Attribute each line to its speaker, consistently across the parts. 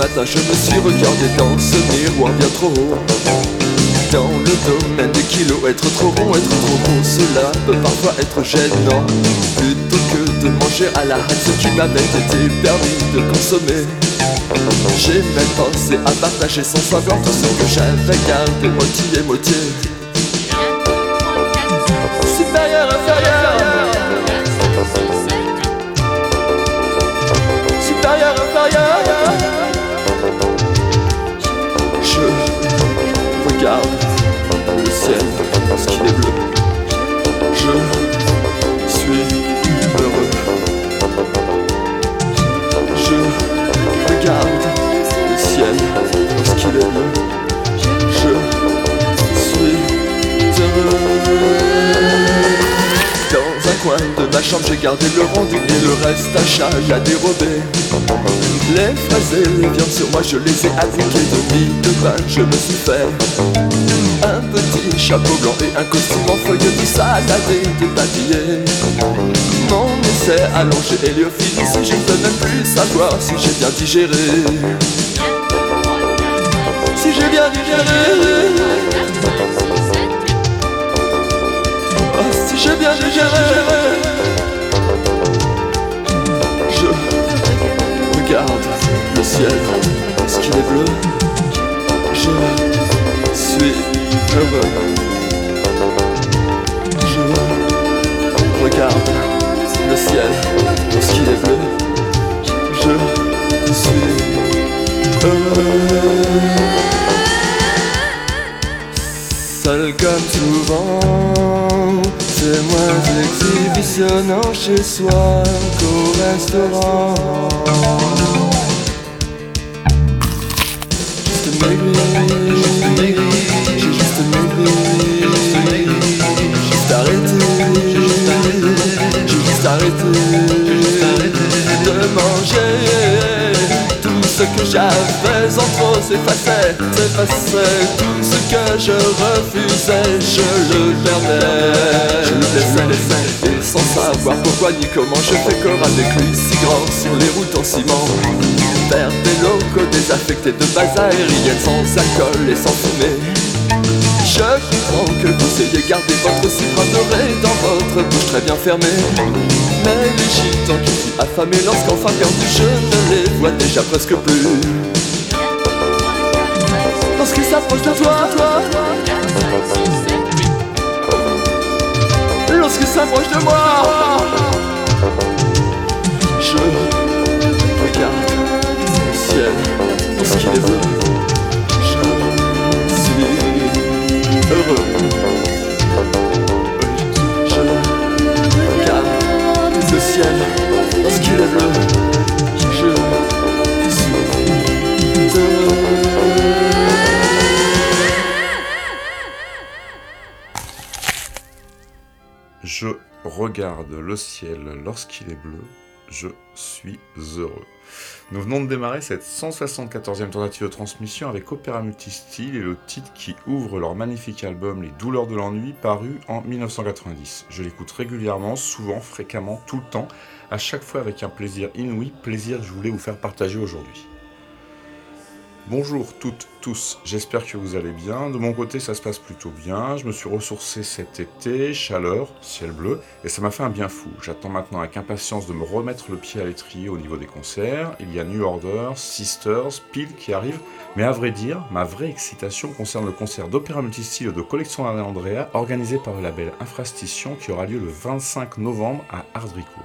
Speaker 1: matin je me suis regardé dans ce miroir bien trop haut. Dans le domaine des kilos, être trop rond, être trop gros Cela peut parfois être gênant. Plutôt que de manger à la hâte ce qui m'avait été permis de consommer. J'ai même pensé à partager sans savoir tout ce que j'avais gardé moitié moitié. Supérieur, inférieur de ma chambre j'ai gardé le rendu et le reste à chat à dérober Les fraises et les viandes sur moi je les ai appliquées de mie de pain je me suis fait Un petit chapeau blanc et un costume en feuilles de salade et de papier Mon essai allongé et lyophilie si je ne peux même plus savoir si j'ai bien digéré. Si j'ai bien digéré j'ai bien digéré. Je regarde le ciel. Est-ce qu'il est bleu? Je suis heureux. Je regarde le ciel. Est-ce qu'il est bleu? Je suis heureux. Seul comme souvent, c'est moins exhibitionnant chez soi qu'au restaurant. Juste maigri, juste maigri, j'ai juste maigri, juste arrêté, j'ai juste arrêté de manger. Ce que j'avais en trop s'effaçait, s'effaçait Tout ce que je refusais, je le perdais. Je le laissais, et sans savoir pourquoi ni comment Je fais corps avec lui si grand sur les routes en ciment. Vers des locaux désaffectés de base aérienne Sans alcool et sans fumée je comprends que vous ayez gardé votre citron doré dans votre bouche très bien fermée. Mais les gitans qui fuient affamés lorsqu'enfin perdu je ne les vois déjà presque plus. Lorsqu'ils s'approchent de toi, toi Lorsqu'ils s'approchent de moi Je regarde le ciel lorsqu'il est bleu. Je suis heureux.
Speaker 2: Nous venons de démarrer cette 174e tentative de transmission avec Opéra Multistyle et le titre qui ouvre leur magnifique album Les Douleurs de l'ennui paru en 1990. Je l'écoute régulièrement, souvent, fréquemment, tout le temps, à chaque fois avec un plaisir inouï, plaisir que je voulais vous faire partager aujourd'hui. Bonjour toutes, tous, j'espère que vous allez bien. De mon côté, ça se passe plutôt bien. Je me suis ressourcé cet été, chaleur, ciel bleu, et ça m'a fait un bien fou. J'attends maintenant avec impatience de me remettre le pied à l'étrier au niveau des concerts. Il y a New Order, Sisters, Peel qui arrivent, mais à vrai dire, ma vraie excitation concerne le concert d'opéra multistyle de Collection Andrea organisé par le label Infrastition qui aura lieu le 25 novembre à Ardrico.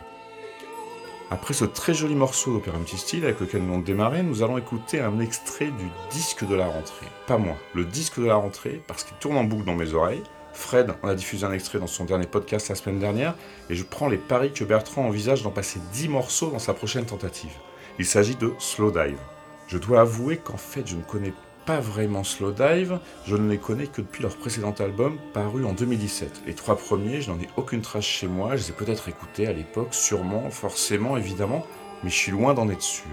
Speaker 2: Après ce très joli morceau d'opéra multistyle avec lequel nous allons démarrer, nous allons écouter un extrait du disque de la rentrée. Pas moi, le disque de la rentrée, parce qu'il tourne en boucle dans mes oreilles. Fred en a diffusé un extrait dans son dernier podcast la semaine dernière, et je prends les paris que Bertrand envisage d'en passer 10 morceaux dans sa prochaine tentative. Il s'agit de Slow Dive. Je dois avouer qu'en fait je ne connais pas vraiment Slow Dive, je ne les connais que depuis leur précédent album paru en 2017. Les trois premiers, je n'en ai aucune trace chez moi, je les ai peut-être écoutés à l'époque, sûrement, forcément, évidemment, mais je suis loin d'en être sûr.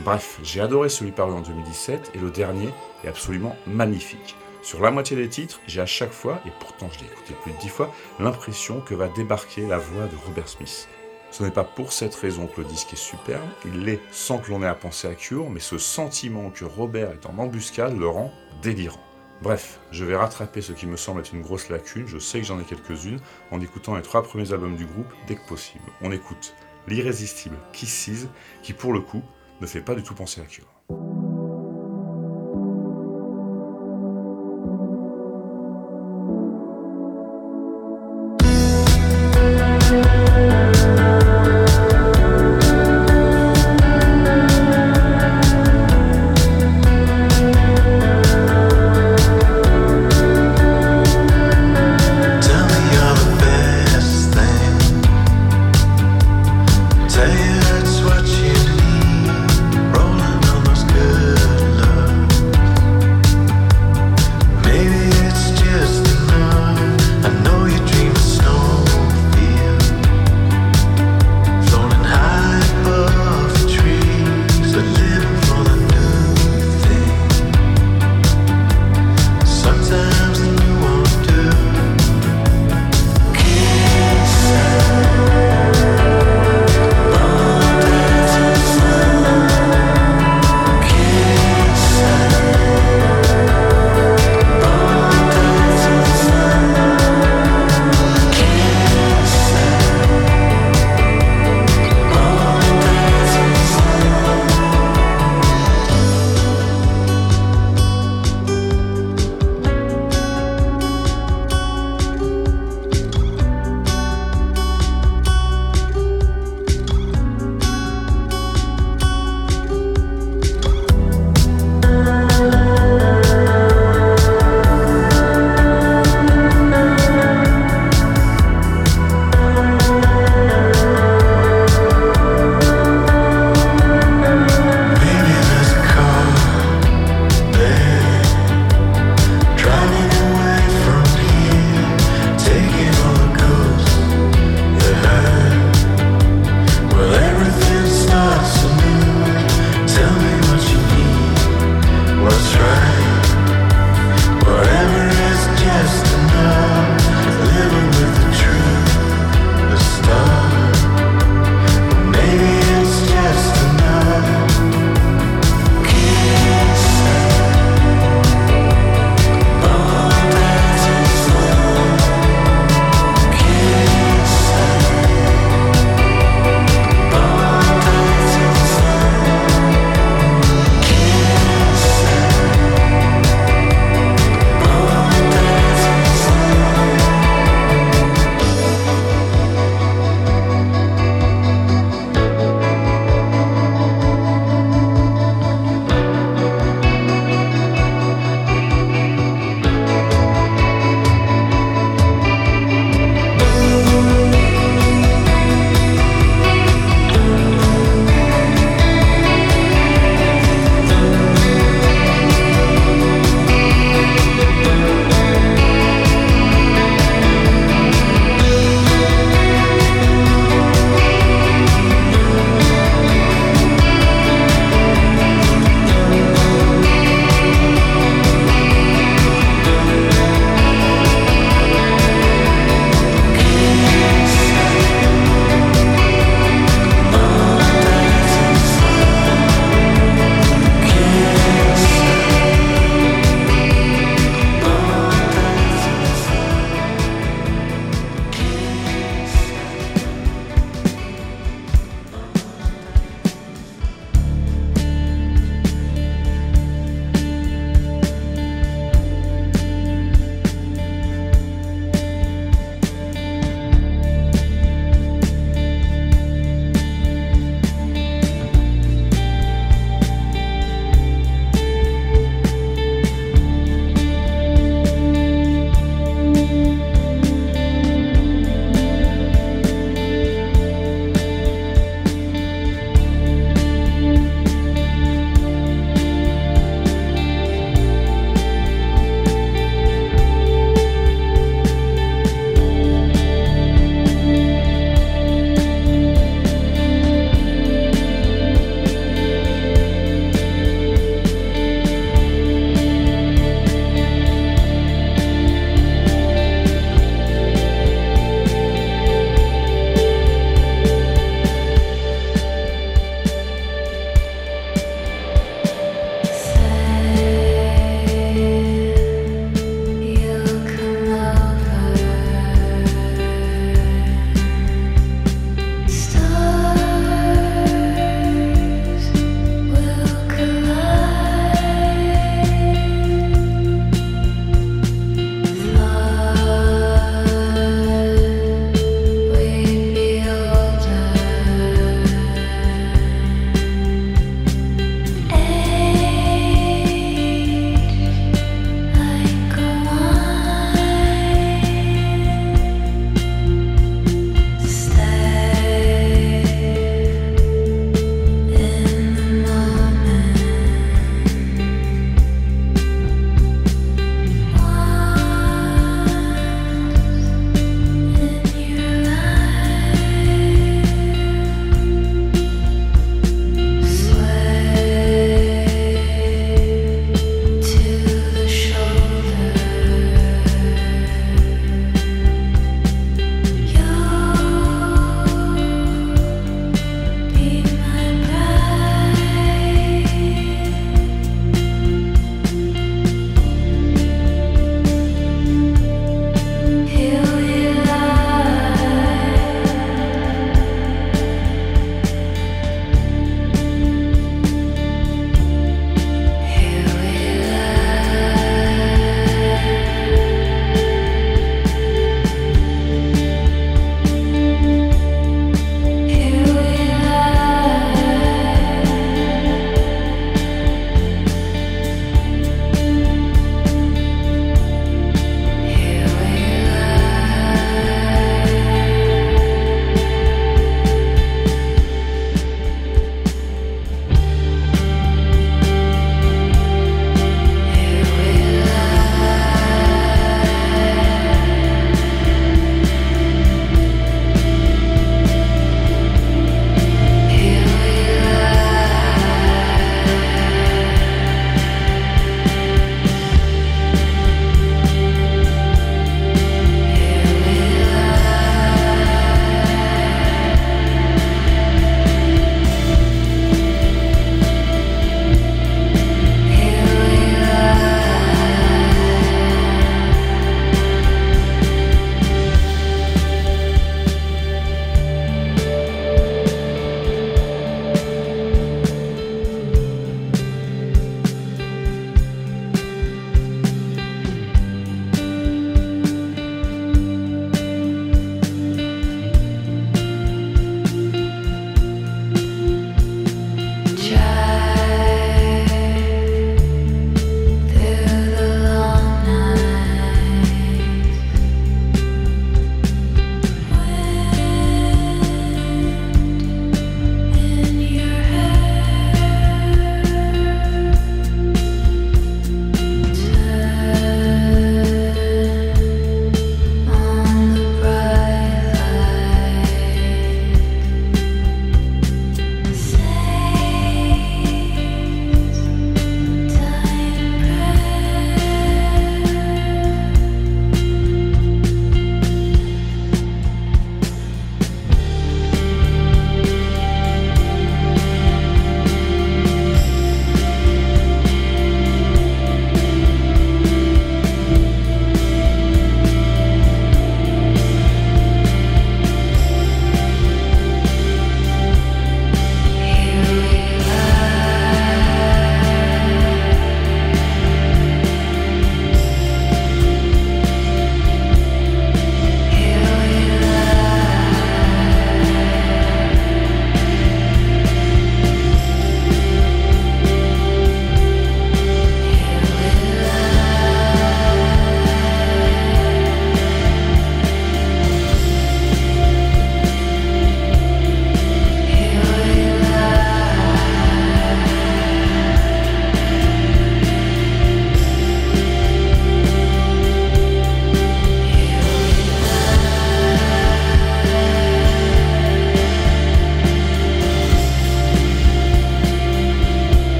Speaker 2: Bref, j'ai adoré celui paru en 2017 et le dernier est absolument magnifique. Sur la moitié des titres, j'ai à chaque fois, et pourtant je l'ai écouté plus de dix fois, l'impression que va débarquer la voix de Robert Smith. Ce n'est pas pour cette raison que le disque est superbe, il l'est sans que l'on ait à penser à Cure, mais ce sentiment que Robert est en embuscade le rend délirant. Bref, je vais rattraper ce qui me semble être une grosse lacune, je sais que j'en ai quelques-unes, en écoutant les trois premiers albums du groupe dès que possible. On écoute l'irrésistible Kisses, qui pour le coup ne fait pas du tout penser à Cure.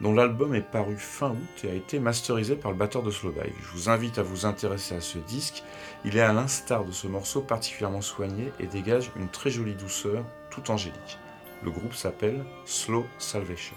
Speaker 2: Dont l'album est paru fin août et a été masterisé par le batteur de Slowdive. Je vous invite à vous intéresser à ce disque, il est à l'instar de ce morceau particulièrement soigné et dégage une très jolie douceur, tout angélique. Le groupe s'appelle Slow Salvation.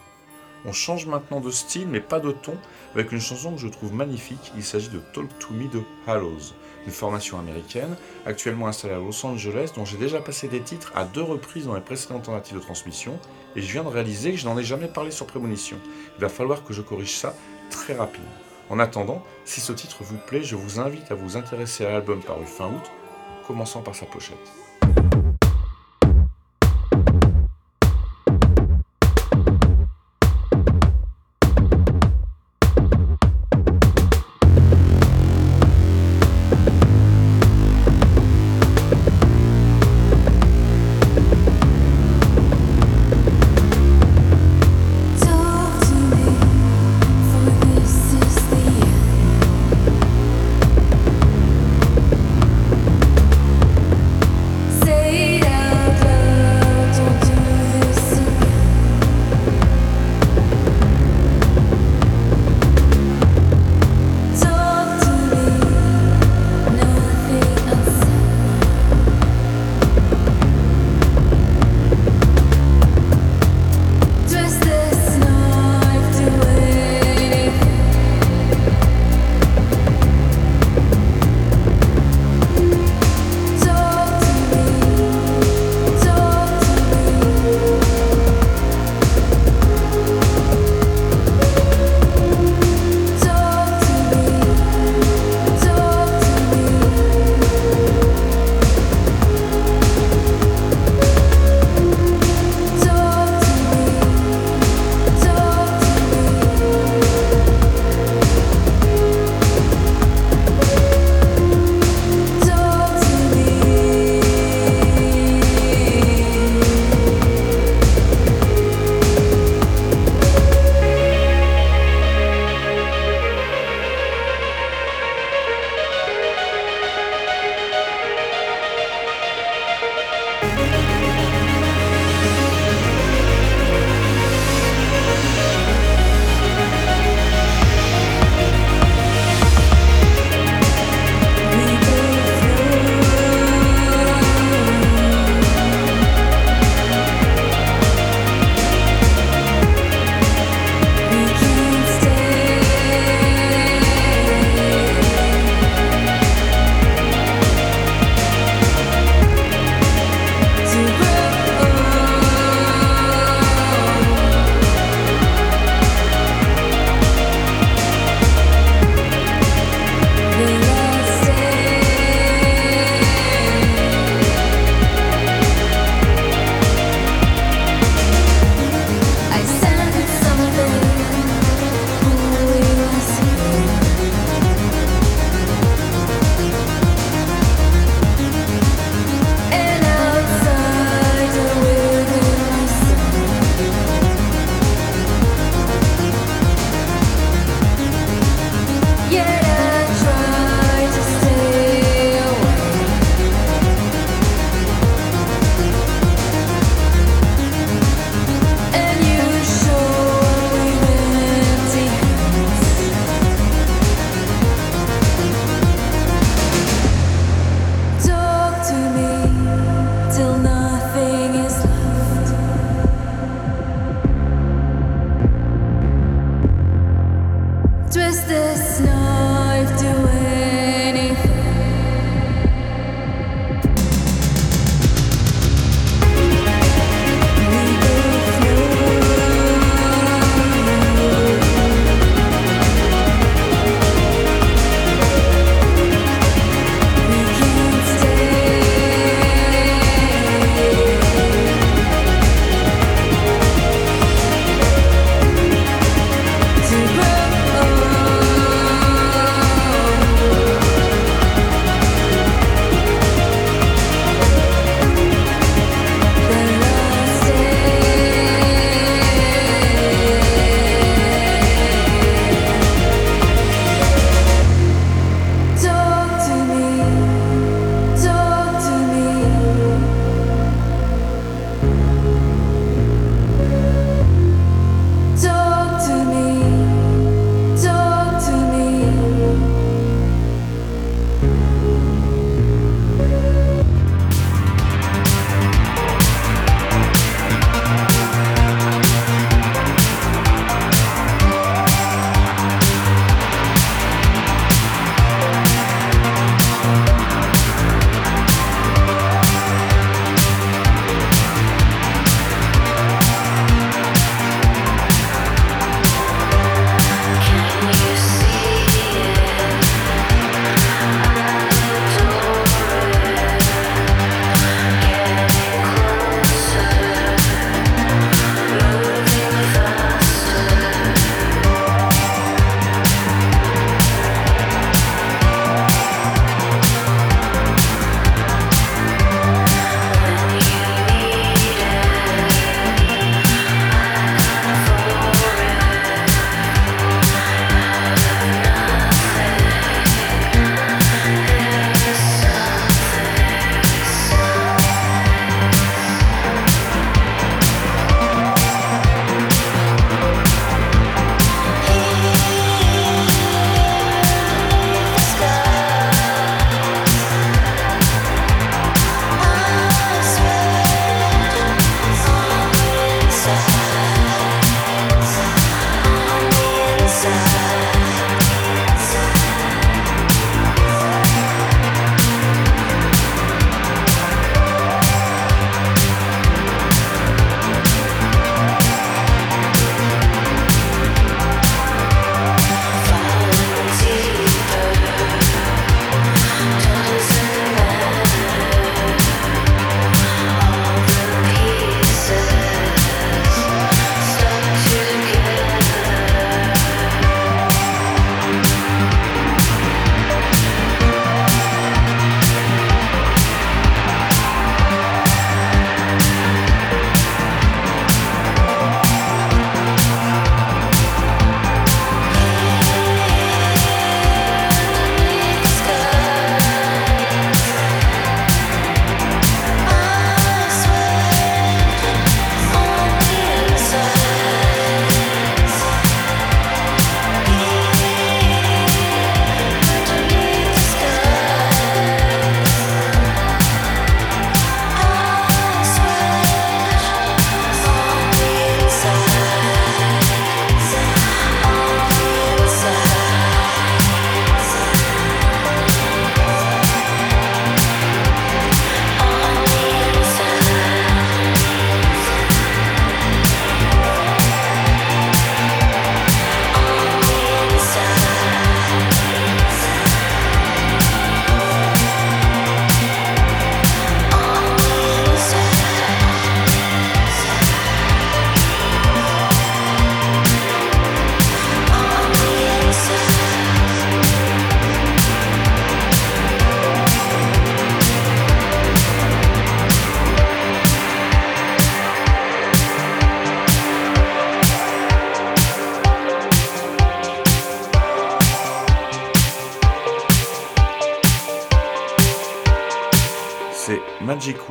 Speaker 2: On change maintenant de style, mais pas de ton, avec une chanson que je trouve magnifique. Il s'agit de Talk to Me de Hallows, une formation américaine, actuellement installée à Los Angeles, dont j'ai déjà passé des titres à deux reprises dans les précédentes tentatives de transmission, et je viens de réaliser que je n'en ai jamais parlé sur Prémonition. Il va falloir que je corrige ça très rapidement. En attendant, si ce titre vous plaît, je vous invite à vous intéresser à l'album paru fin août, commençant par sa pochette.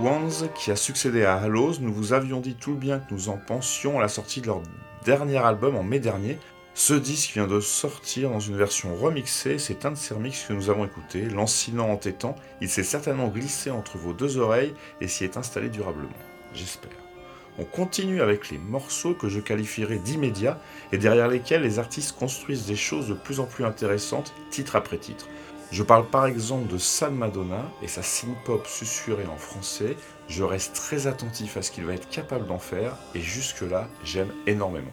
Speaker 2: Wands qui a succédé à Hallows, nous vous avions dit tout le bien que nous en pensions à la sortie de leur dernier album en mai dernier. Ce disque vient de sortir dans une version remixée, c'est un de ces remixes que nous avons écouté, lancinant entêtant, il s'est certainement glissé entre vos deux oreilles et s'y est installé durablement, j'espère. On continue avec les morceaux que je qualifierais d'immédiats et derrière lesquels les artistes construisent des choses de plus en plus intéressantes, titre après titre. Je parle par exemple de Sam Madonna et sa synth-pop susurrée en français. Je reste très attentif à ce qu'il va être capable d'en faire et jusque-là, j'aime énormément.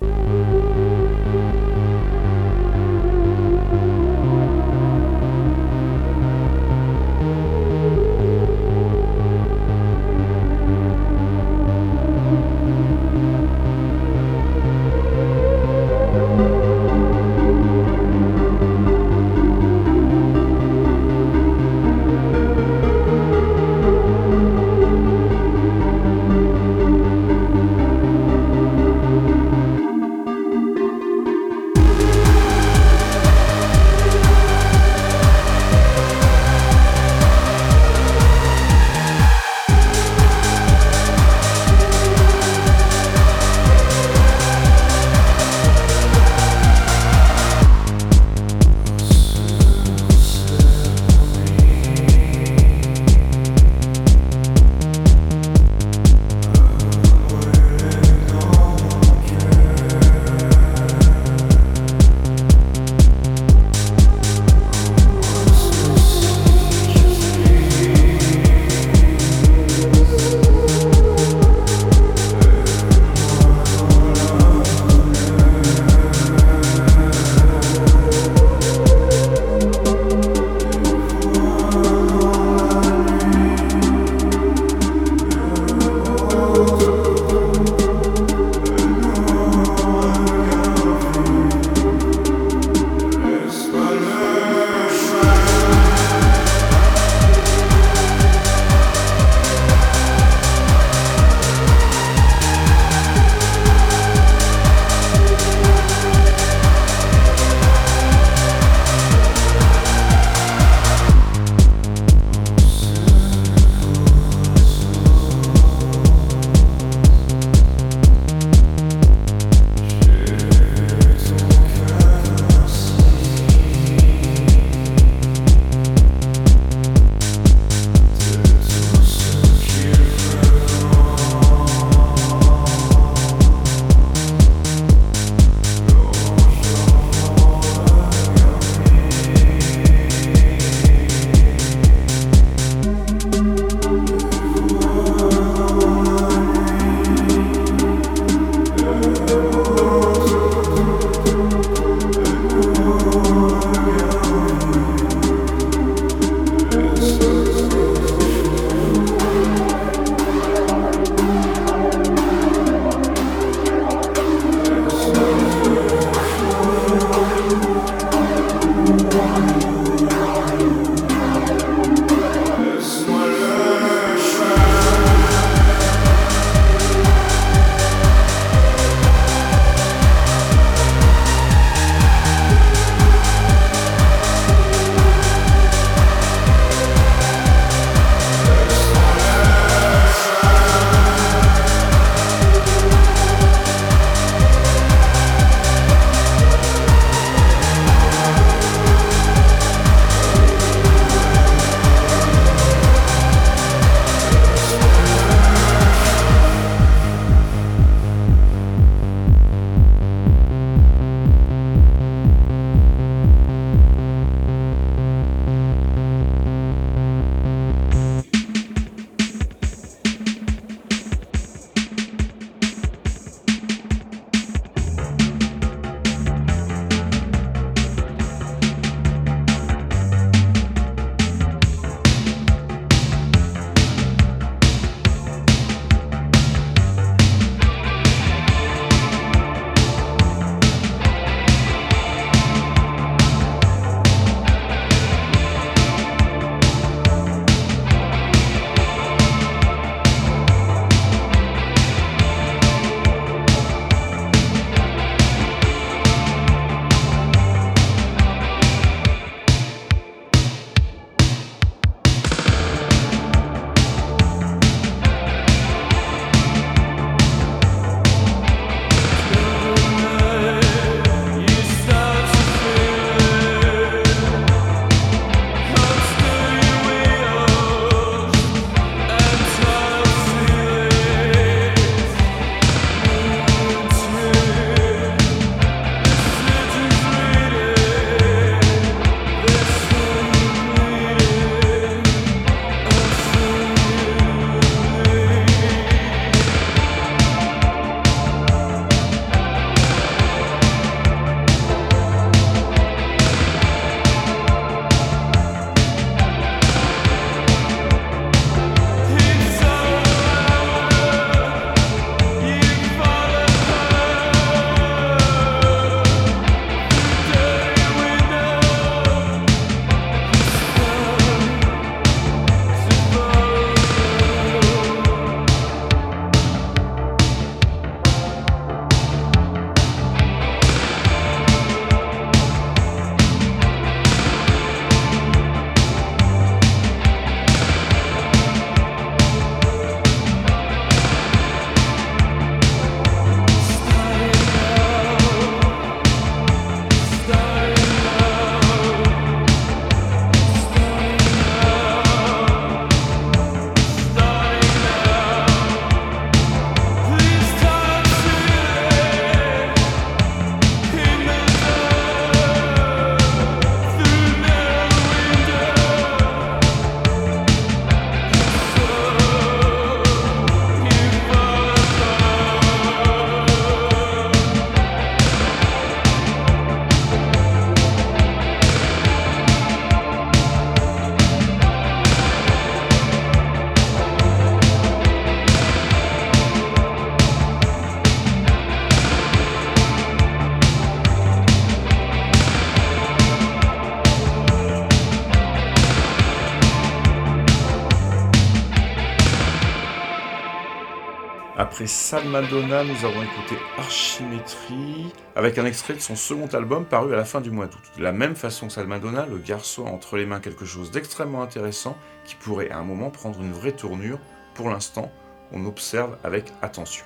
Speaker 2: Salmadonna, nous avons écouté Archimétrie avec un extrait de son second album paru à la fin du mois d'août. De la même façon que Salmadonna, le garçon a entre les mains quelque chose d'extrêmement intéressant qui pourrait à un moment prendre une vraie tournure. Pour l'instant, on observe avec attention.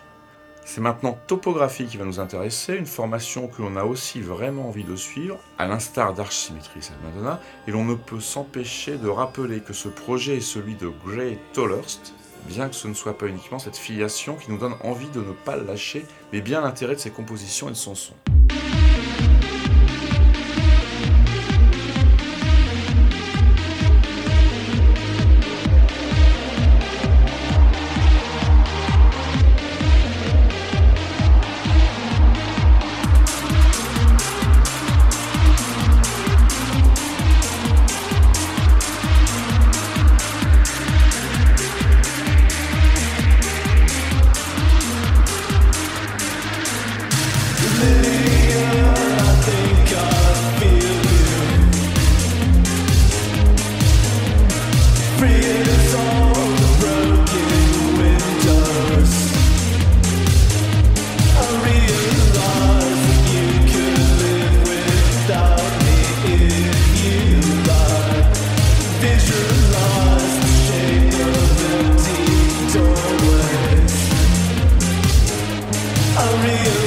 Speaker 2: C'est maintenant Topographie qui va nous intéresser, une formation que l'on a aussi vraiment envie de suivre, à l'instar d'Archimétrie Salmadonna, et l'on ne peut s'empêcher de rappeler que ce projet est celui de Gray Tollerst, bien que ce ne soit pas uniquement cette filiation qui nous donne envie de ne pas lâcher, mais bien l'intérêt de ses compositions et de son son.
Speaker 3: real.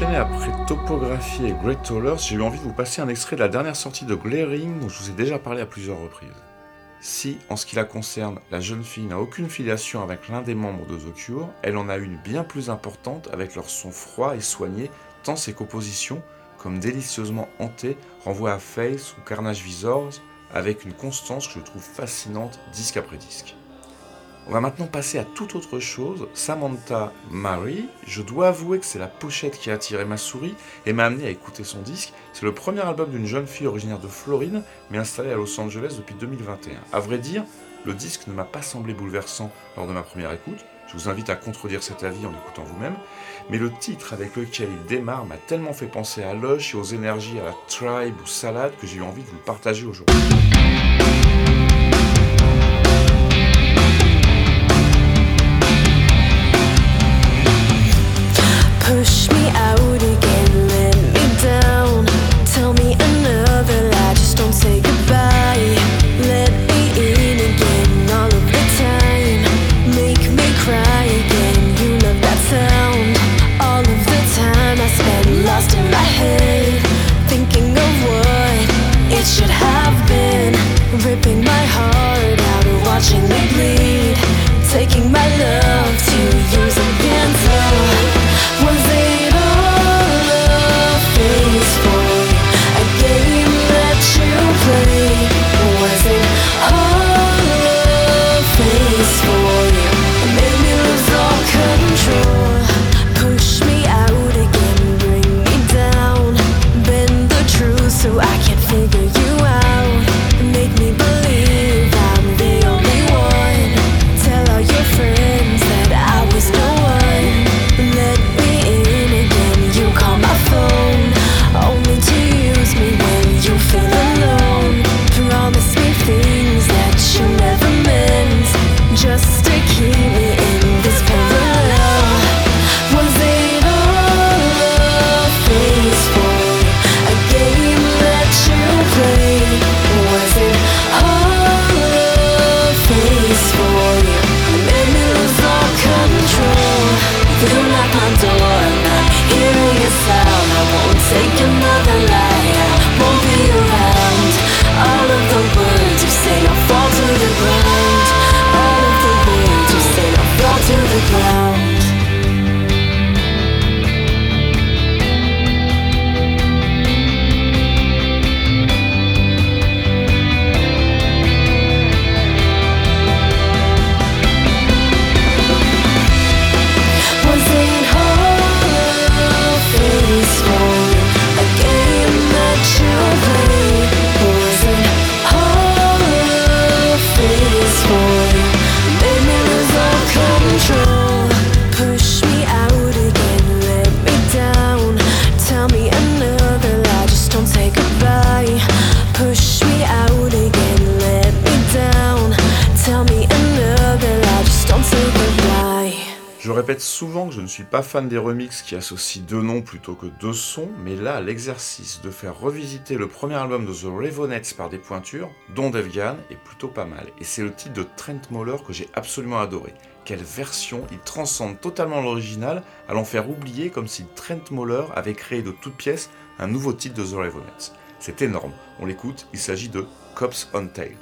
Speaker 2: Murphy et Greg Tollers, j'ai eu envie de vous passer un extrait de la dernière sortie de Glaring dont je vous ai déjà parlé à plusieurs reprises. Si, en ce qui la concerne, la jeune fille n'a aucune filiation avec l'un des membres de The Cure, elle en a une bien plus importante avec leur son froid et soigné, tant ses compositions, comme délicieusement hantées, renvoient à Face ou Carnage Visors, avec une constance que je trouve fascinante disque après disque. On va maintenant passer à toute autre chose. Samantha Mary, je dois avouer que c'est la pochette qui a attiré ma souris et m'a amené à écouter son disque. C'est le premier album d'une jeune fille originaire de Floride, mais installée à Los Angeles depuis 2021. À vrai dire, le disque ne m'a pas semblé bouleversant lors de ma première écoute. Je vous invite à contredire cet avis en écoutant vous-même. Mais le titre avec lequel il démarre m'a tellement fait penser à Lush et aux énergies à la Tribe ou Salade que j'ai eu envie de vous partager aujourd'hui.
Speaker 4: Push me out again,
Speaker 2: fan des remixes qui associent deux noms plutôt que deux sons, mais là, l'exercice de faire revisiter le premier album de The Ravenettes par des pointures, dont Devgan, est plutôt pas mal. Et c'est le titre de Trent Moller que j'ai absolument adoré. Quelle version Il transcende totalement l'original, allant faire oublier comme si Trent Moller avait créé de toutes pièces un nouveau titre de The Ravenettes. C'est énorme. On l'écoute, il s'agit de Cops on Tail.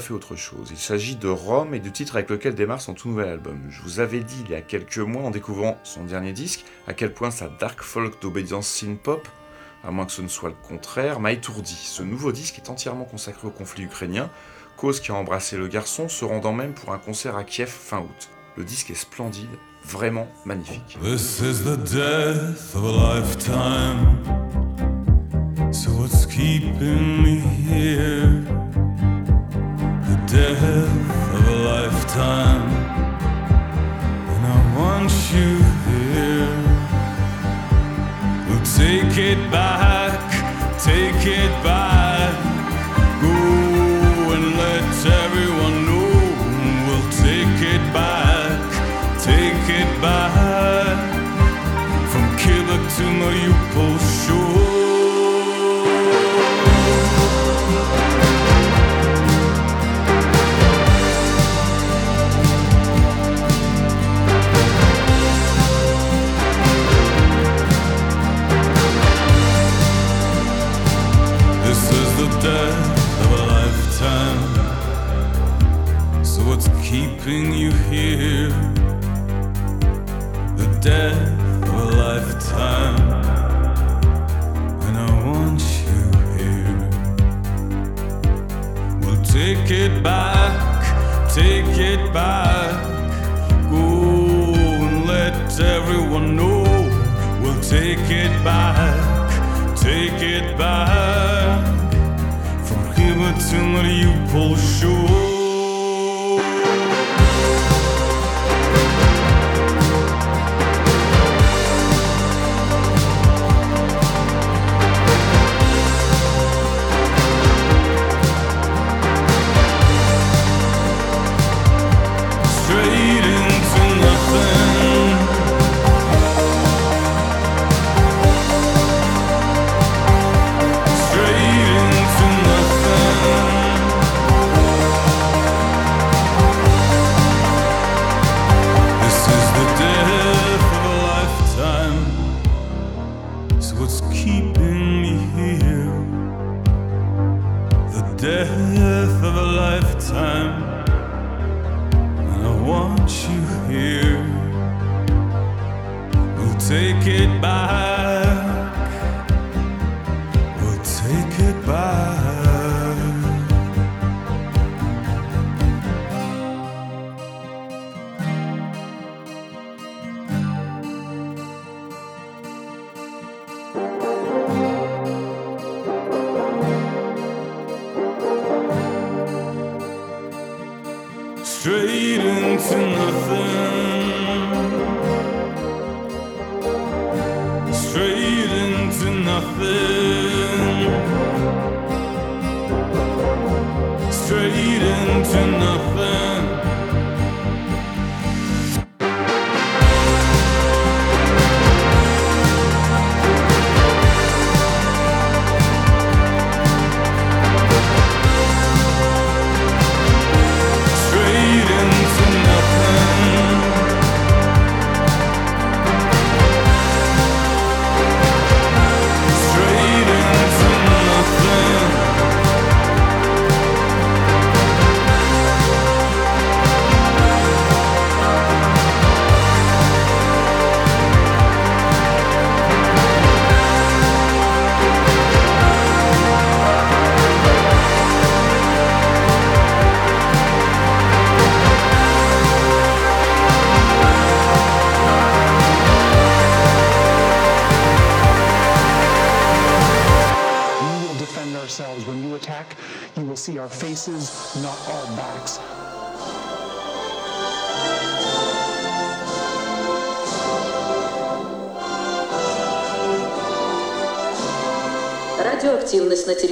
Speaker 2: Fait autre chose. Il s'agit de Rome et du titre avec lequel démarre son tout nouvel album. Je vous avais dit il y a quelques mois en découvrant son dernier disque à quel point sa dark folk d'obédience synth-pop, à moins que ce ne soit le contraire, m'a étourdi. Ce nouveau disque est entièrement consacré au conflit ukrainien, cause qui a embrassé le garçon, se rendant même pour un concert à Kiev fin août. Le disque est splendide, vraiment magnifique.
Speaker 5: This is the death of a lifetime. So what's keeping me here? Death of a lifetime. And I want you here. We'll take it back, take it back. Back. Go and let everyone know. We'll take it back, take it back. From here to Mariupol shore. Straight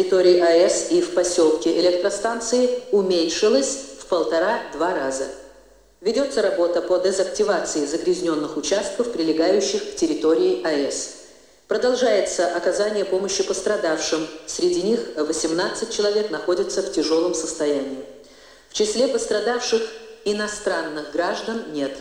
Speaker 6: территории АЭС и в поселке электростанции уменьшилась в полтора-два раза. Ведется работа по дезактивации загрязненных участков, прилегающих к территории АЭС. Продолжается оказание помощи пострадавшим. Среди них 18 человек находятся в тяжелом состоянии. В числе пострадавших иностранных граждан нет.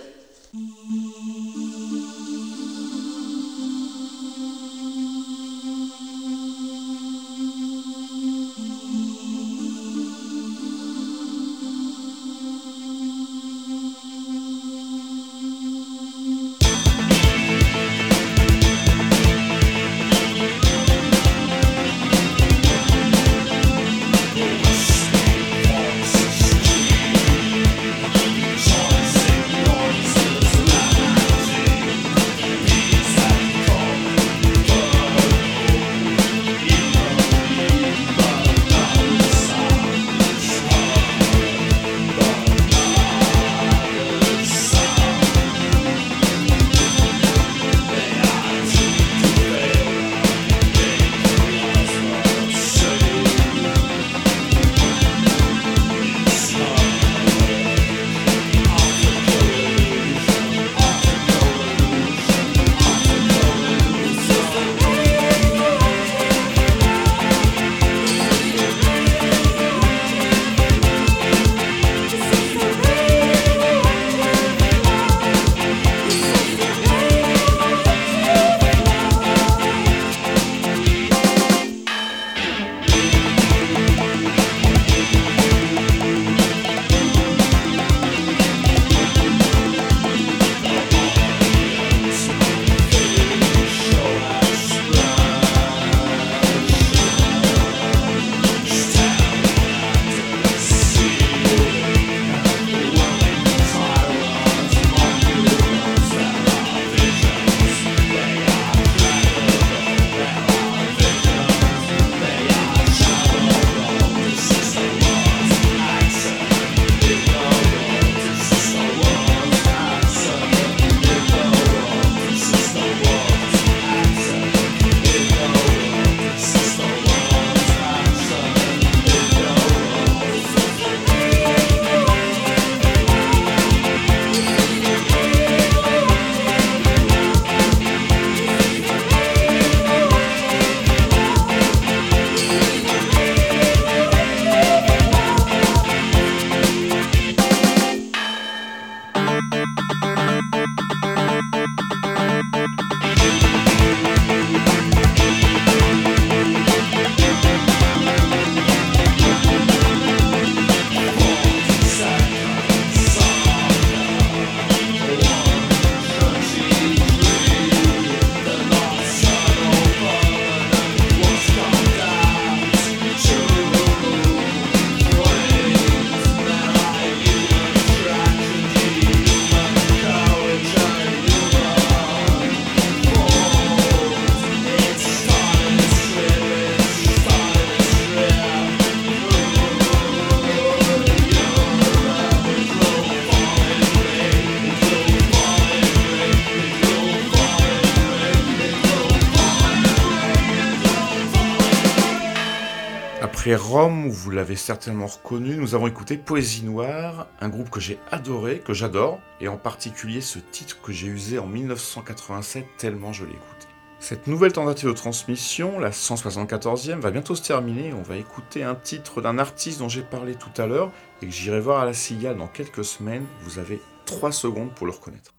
Speaker 7: Rome, vous l'avez certainement reconnu, nous avons écouté Poésie Noire, un groupe que j'ai adoré, que j'adore, et en particulier ce titre que j'ai usé en 1987 tellement je l'ai écouté. Cette nouvelle tentative de transmission, la 174e, va bientôt se terminer. On va écouter un titre d'un artiste dont j'ai parlé tout à l'heure et que j'irai voir à la Cigale dans quelques semaines. Vous avez 3 secondes pour le reconnaître.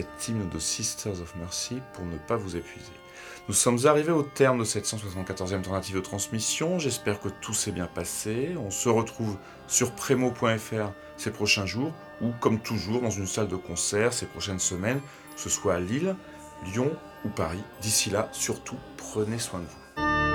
Speaker 2: cet hymne de Sisters of Mercy pour ne pas vous épuiser. Nous sommes arrivés au terme de cette 174e tentative de transmission, j'espère que tout s'est bien passé, on se retrouve sur premo.fr ces prochains jours, ou comme toujours dans une salle de concert ces prochaines semaines, que ce soit à Lille, Lyon ou Paris. D'ici là, surtout, prenez soin de vous.